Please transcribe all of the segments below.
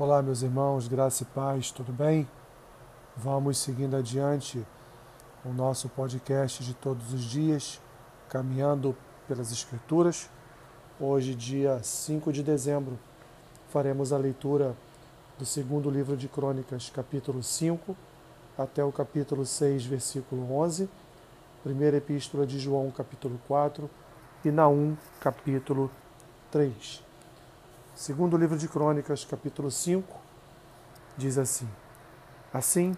Olá, meus irmãos, graça e paz, tudo bem? Vamos seguindo adiante o nosso podcast de todos os dias, caminhando pelas Escrituras. Hoje, dia 5 de dezembro, faremos a leitura do segundo livro de Crônicas, capítulo 5, até o capítulo 6, versículo 11, primeira epístola de João, capítulo 4, e Naum, capítulo 3. Segundo livro de Crônicas, capítulo 5, diz assim: Assim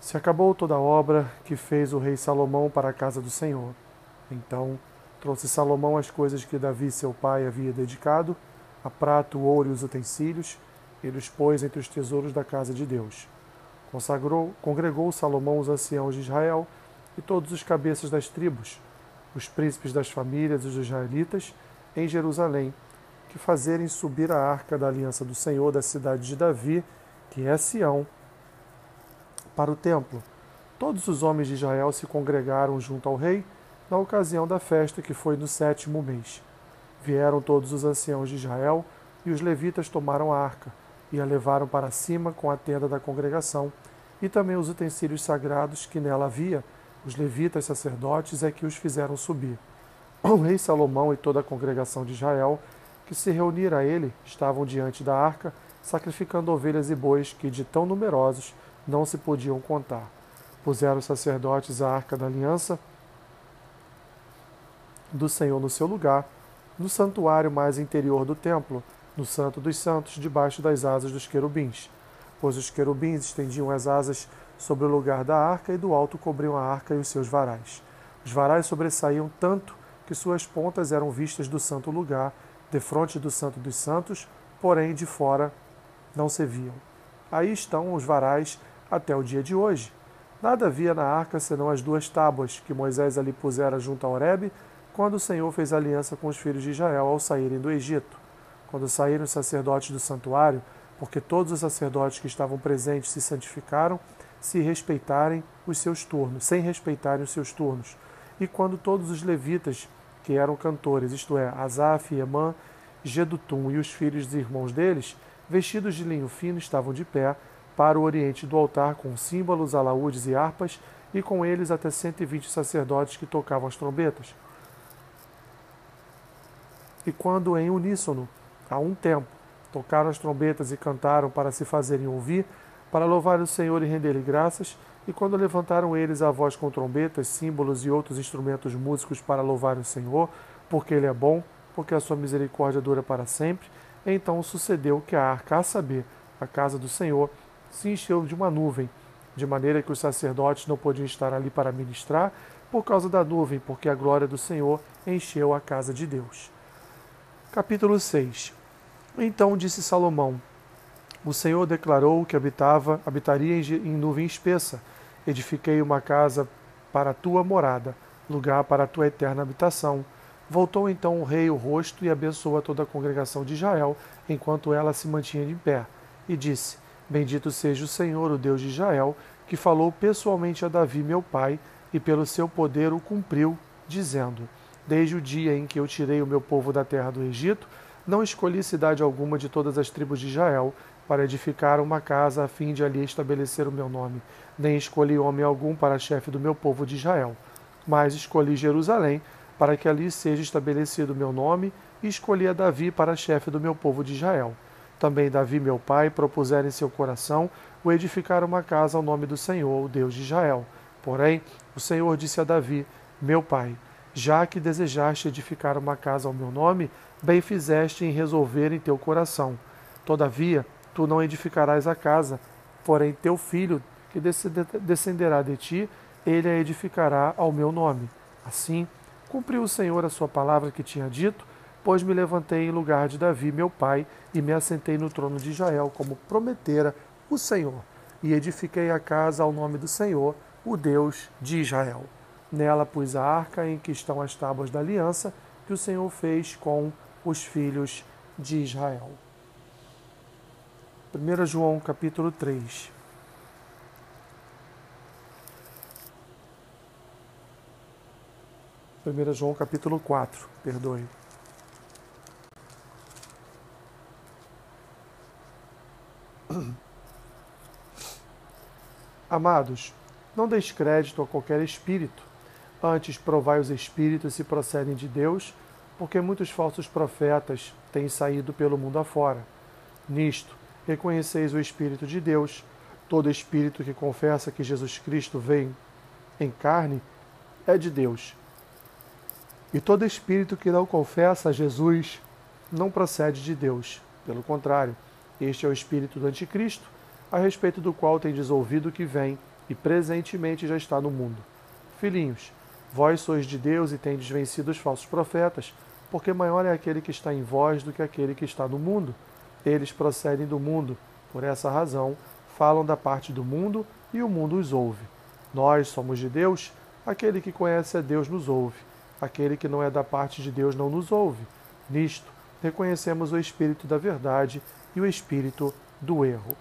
se acabou toda a obra que fez o rei Salomão para a casa do Senhor. Então trouxe Salomão as coisas que Davi, seu pai, havia dedicado, a prata, o ouro e os utensílios, e os pôs entre os tesouros da casa de Deus. Consagrou, congregou Salomão os anciãos de Israel e todos os cabeças das tribos, os príncipes das famílias dos israelitas, em Jerusalém, que fazerem subir a arca da aliança do Senhor da cidade de Davi, que é Sião, para o templo. Todos os homens de Israel se congregaram junto ao rei na ocasião da festa que foi no sétimo mês. Vieram todos os anciãos de Israel e os levitas tomaram a arca e a levaram para cima com a tenda da congregação e também os utensílios sagrados que nela havia. Os levitas sacerdotes é que os fizeram subir. O rei Salomão e toda a congregação de Israel que se reuniram a ele estavam diante da arca, sacrificando ovelhas e bois que, de tão numerosos, não se podiam contar. Puseram os sacerdotes a arca da aliança do Senhor no seu lugar, no santuário mais interior do templo, no Santo dos Santos, debaixo das asas dos querubins. Pois os querubins estendiam as asas sobre o lugar da arca e do alto cobriam a arca e os seus varais. Os varais sobressaíam tanto que suas pontas eram vistas do santo lugar defronte do Santo dos Santos, porém de fora não se viam. Aí estão os varais até o dia de hoje. Nada havia na arca senão as duas tábuas que Moisés ali pusera junto a Horebe, quando o Senhor fez aliança com os filhos de Israel ao saírem do Egito. Quando saíram os sacerdotes do santuário, porque todos os sacerdotes que estavam presentes se santificaram, se respeitarem os seus turnos, sem respeitarem os seus turnos. E quando todos os levitas que eram cantores, isto é, Asaf, Emã, Gedutum e os filhos e irmãos deles, vestidos de linho fino, estavam de pé para o oriente do altar com símbolos, alaúdes e harpas, e com eles até 120 sacerdotes que tocavam as trombetas. E quando em uníssono, a um tempo, tocaram as trombetas e cantaram para se fazerem ouvir, para louvar o Senhor e render-lhe graças, e quando levantaram eles a voz com trombetas, símbolos e outros instrumentos músicos para louvar o Senhor, porque Ele é bom, porque a sua misericórdia dura para sempre, então sucedeu que a arca, a saber, a casa do Senhor, se encheu de uma nuvem, de maneira que os sacerdotes não podiam estar ali para ministrar, por causa da nuvem, porque a glória do Senhor encheu a casa de Deus. Capítulo 6 Então disse Salomão: O Senhor declarou que habitava, habitaria em nuvem espessa Edifiquei uma casa para a tua morada, lugar para a tua eterna habitação. Voltou então o rei o rosto e abençoou a toda a congregação de Israel, enquanto ela se mantinha de pé, e disse: Bendito seja o Senhor, o Deus de Israel, que falou pessoalmente a Davi, meu pai, e pelo seu poder o cumpriu, dizendo: Desde o dia em que eu tirei o meu povo da terra do Egito, não escolhi cidade alguma de todas as tribos de Israel, para edificar uma casa a fim de ali estabelecer o meu nome, nem escolhi homem algum para chefe do meu povo de Israel, mas escolhi Jerusalém para que ali seja estabelecido meu nome, e escolhi a Davi para chefe do meu povo de Israel. Também Davi, meu pai, propusera em seu coração o edificar uma casa ao nome do Senhor, o Deus de Israel. Porém, o Senhor disse a Davi, meu pai, já que desejaste edificar uma casa ao meu nome, bem fizeste em resolver em teu coração. Todavia, tu não edificarás a casa, porém teu filho, que descenderá de ti, ele a edificará ao meu nome. Assim, cumpriu o Senhor a sua palavra que tinha dito, pois me levantei em lugar de Davi, meu pai, e me assentei no trono de Israel, como prometera o Senhor, e edifiquei a casa ao nome do Senhor, o Deus de Israel. Nela pus a arca em que estão as tábuas da aliança que o Senhor fez com os filhos de Israel. 1 João capítulo 3. Primeira João capítulo 4, perdoe. Amados, não deis crédito a qualquer espírito, antes provai os espíritos se procedem de Deus, porque muitos falsos profetas têm saído pelo mundo afora. Nisto, reconheceis o Espírito de Deus. Todo espírito que confessa que Jesus Cristo vem em carne é de Deus. E todo espírito que não confessa a Jesus não procede de Deus. Pelo contrário, este é o espírito do Anticristo, a respeito do qual tendes ouvido que vem e presentemente já está no mundo. Filhinhos, vós sois de Deus e tendes vencido os falsos profetas, porque maior é aquele que está em vós do que aquele que está no mundo. Eles procedem do mundo, por essa razão falam da parte do mundo e o mundo os ouve. Nós somos de Deus, aquele que conhece a Deus nos ouve. Aquele que não é da parte de Deus não nos ouve. Nisto, reconhecemos o espírito da verdade e o espírito do erro.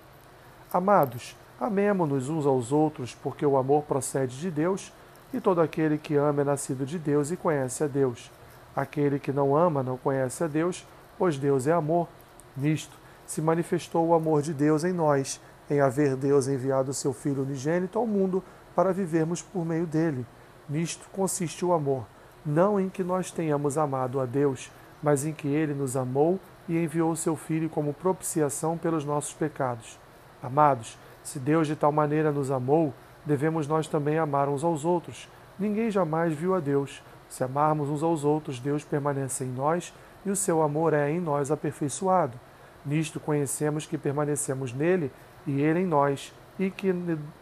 Amados, amemo-nos uns aos outros, porque o amor procede de Deus, e todo aquele que ama é nascido de Deus e conhece a Deus. Aquele que não ama não conhece a Deus, pois Deus é amor. Nisto se manifestou o amor de Deus em nós, em haver Deus enviado seu Filho unigênito ao mundo para vivermos por meio dele. Nisto consiste o amor não em que nós tenhamos amado a Deus, mas em que ele nos amou e enviou seu Filho como propiciação pelos nossos pecados. Amados, se Deus de tal maneira nos amou, devemos nós também amar uns aos outros. Ninguém jamais viu a Deus. Se amarmos uns aos outros, Deus permanece em nós e o seu amor é em nós aperfeiçoado. Nisto conhecemos que permanecemos nele e ele em nós, e que,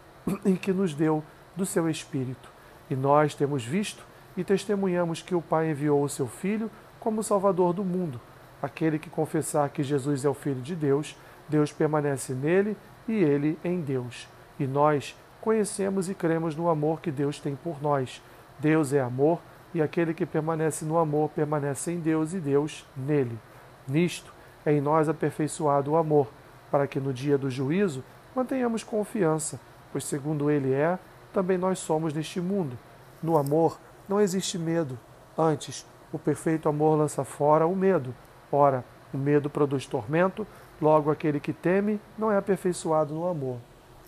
e que nos deu do seu Espírito. E nós temos visto e testemunhamos que o Pai enviou o seu Filho como Salvador do mundo. Aquele que confessar que Jesus é o Filho de Deus, Deus permanece nele e ele em Deus. E nós conhecemos e cremos no amor que Deus tem por nós. Deus é amor, e aquele que permanece no amor permanece em Deus e Deus nele. Nisto é em nós aperfeiçoado o amor, para que no dia do juízo mantenhamos confiança, pois segundo ele é, também nós somos neste mundo. No amor, não existe medo. Antes, o perfeito amor lança fora o medo. Ora, o medo produz tormento, logo aquele que teme não é aperfeiçoado no amor.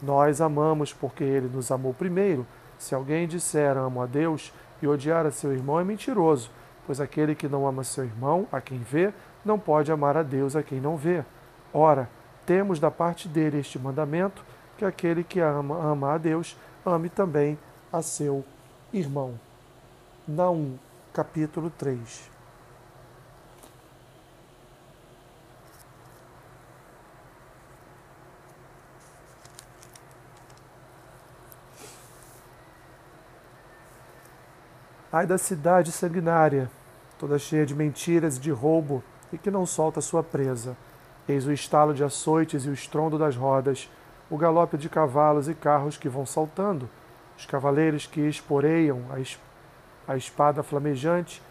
Nós amamos porque ele nos amou primeiro. Se alguém disser amo a Deus e odiar a seu irmão é mentiroso, pois aquele que não ama seu irmão, a quem vê, não pode amar a Deus a quem não vê. Ora, temos da parte dele este mandamento, que aquele que ama, ama a Deus, ame também a seu irmão. Naum, capítulo 3. Ai da cidade sanguinária, toda cheia de mentiras e de roubo, e que não solta sua presa. Eis o estalo de açoites e o estrondo das rodas, o galope de cavalos e carros que vão saltando, os cavaleiros que esporeiam a espada a espada flamejante,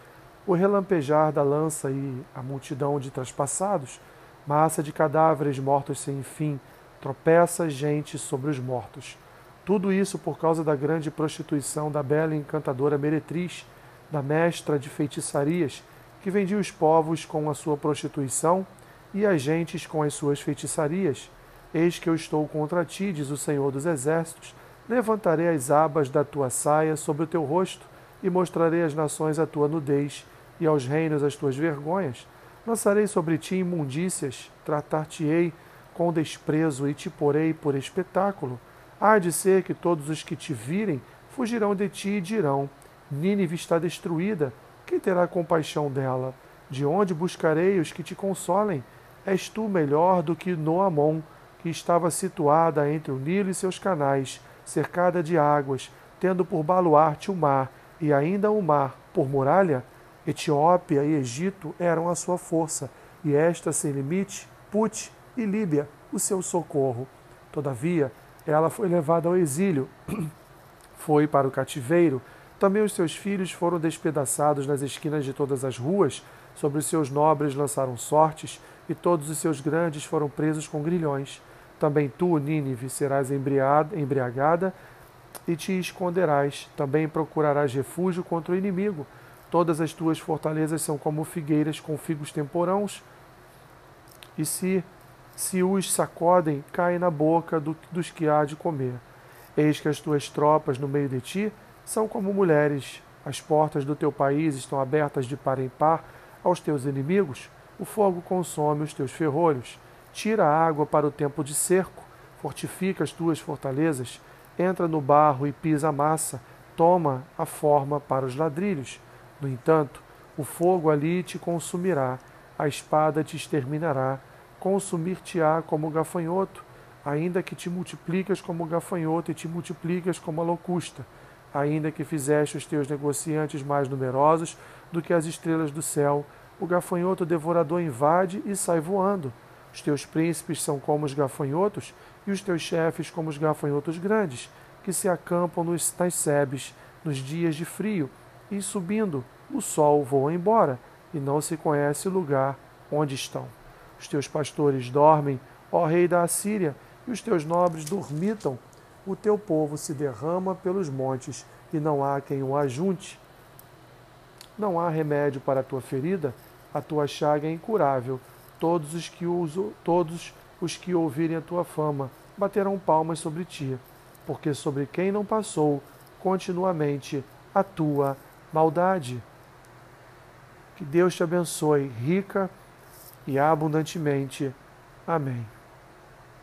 o relampejar da lança e a multidão de traspassados, massa de cadáveres mortos sem fim, tropeça gente sobre os mortos. Tudo isso por causa da grande prostituição da bela e encantadora meretriz, da mestra de feitiçarias, que vendia os povos com a sua prostituição e as gentes com as suas feitiçarias. Eis que eu estou contra ti, diz o Senhor dos Exércitos, levantarei as abas da tua saia sobre o teu rosto, e mostrarei às nações a tua nudez, e aos reinos as tuas vergonhas. Lançarei sobre ti imundícias, tratar-te-ei com desprezo e te porei por espetáculo. Há de ser que todos os que te virem fugirão de ti e dirão: Nínive está destruída, quem terá compaixão dela? De onde buscarei os que te consolem? És tu melhor do que Noamon, que estava situada entre o Nilo e seus canais, cercada de águas, tendo por baluarte o mar e ainda o mar por muralha, Etiópia e Egito eram a sua força, e esta sem limite, Put e Líbia, o seu socorro. Todavia, ela foi levada ao exílio, foi para o cativeiro. Também os seus filhos foram despedaçados nas esquinas de todas as ruas, sobre os seus nobres lançaram sortes, e todos os seus grandes foram presos com grilhões. Também tu, Nínive, serás embriagada e te esconderás. Também procurarás refúgio contra o inimigo. Todas as tuas fortalezas são como figueiras com figos temporãos. E se se os sacodem, caem na boca do, dos que há de comer. Eis que as tuas tropas no meio de ti são como mulheres. As portas do teu país estão abertas de par em par aos teus inimigos. O fogo consome os teus ferrolhos. Tira a água para o tempo de cerco. Fortifica as tuas fortalezas. Entra no barro e pisa a massa. Toma a forma para os ladrilhos. No entanto, o fogo ali te consumirá, a espada te exterminará, consumir-te-á como gafanhoto, ainda que te multiplicas como gafanhoto e te multiplicas como a locusta, ainda que fizeste os teus negociantes mais numerosos do que as estrelas do céu, o gafanhoto devorador invade e sai voando. Os teus príncipes são como os gafanhotos, e os teus chefes como os gafanhotos grandes, que se acampam nos, nas sebes nos dias de frio, e subindo, o sol voa embora, e não se conhece o lugar onde estão. Os teus pastores dormem, ó rei da Assíria, e os teus nobres dormitam. O teu povo se derrama pelos montes, e não há quem o ajunte. Não há remédio para a tua ferida, a tua chaga é incurável. Todos os que, uso, todos os que ouvirem a tua fama baterão palmas sobre ti, porque sobre quem não passou continuamente a tua maldade. Que Deus te abençoe rica e abundantemente. Amém.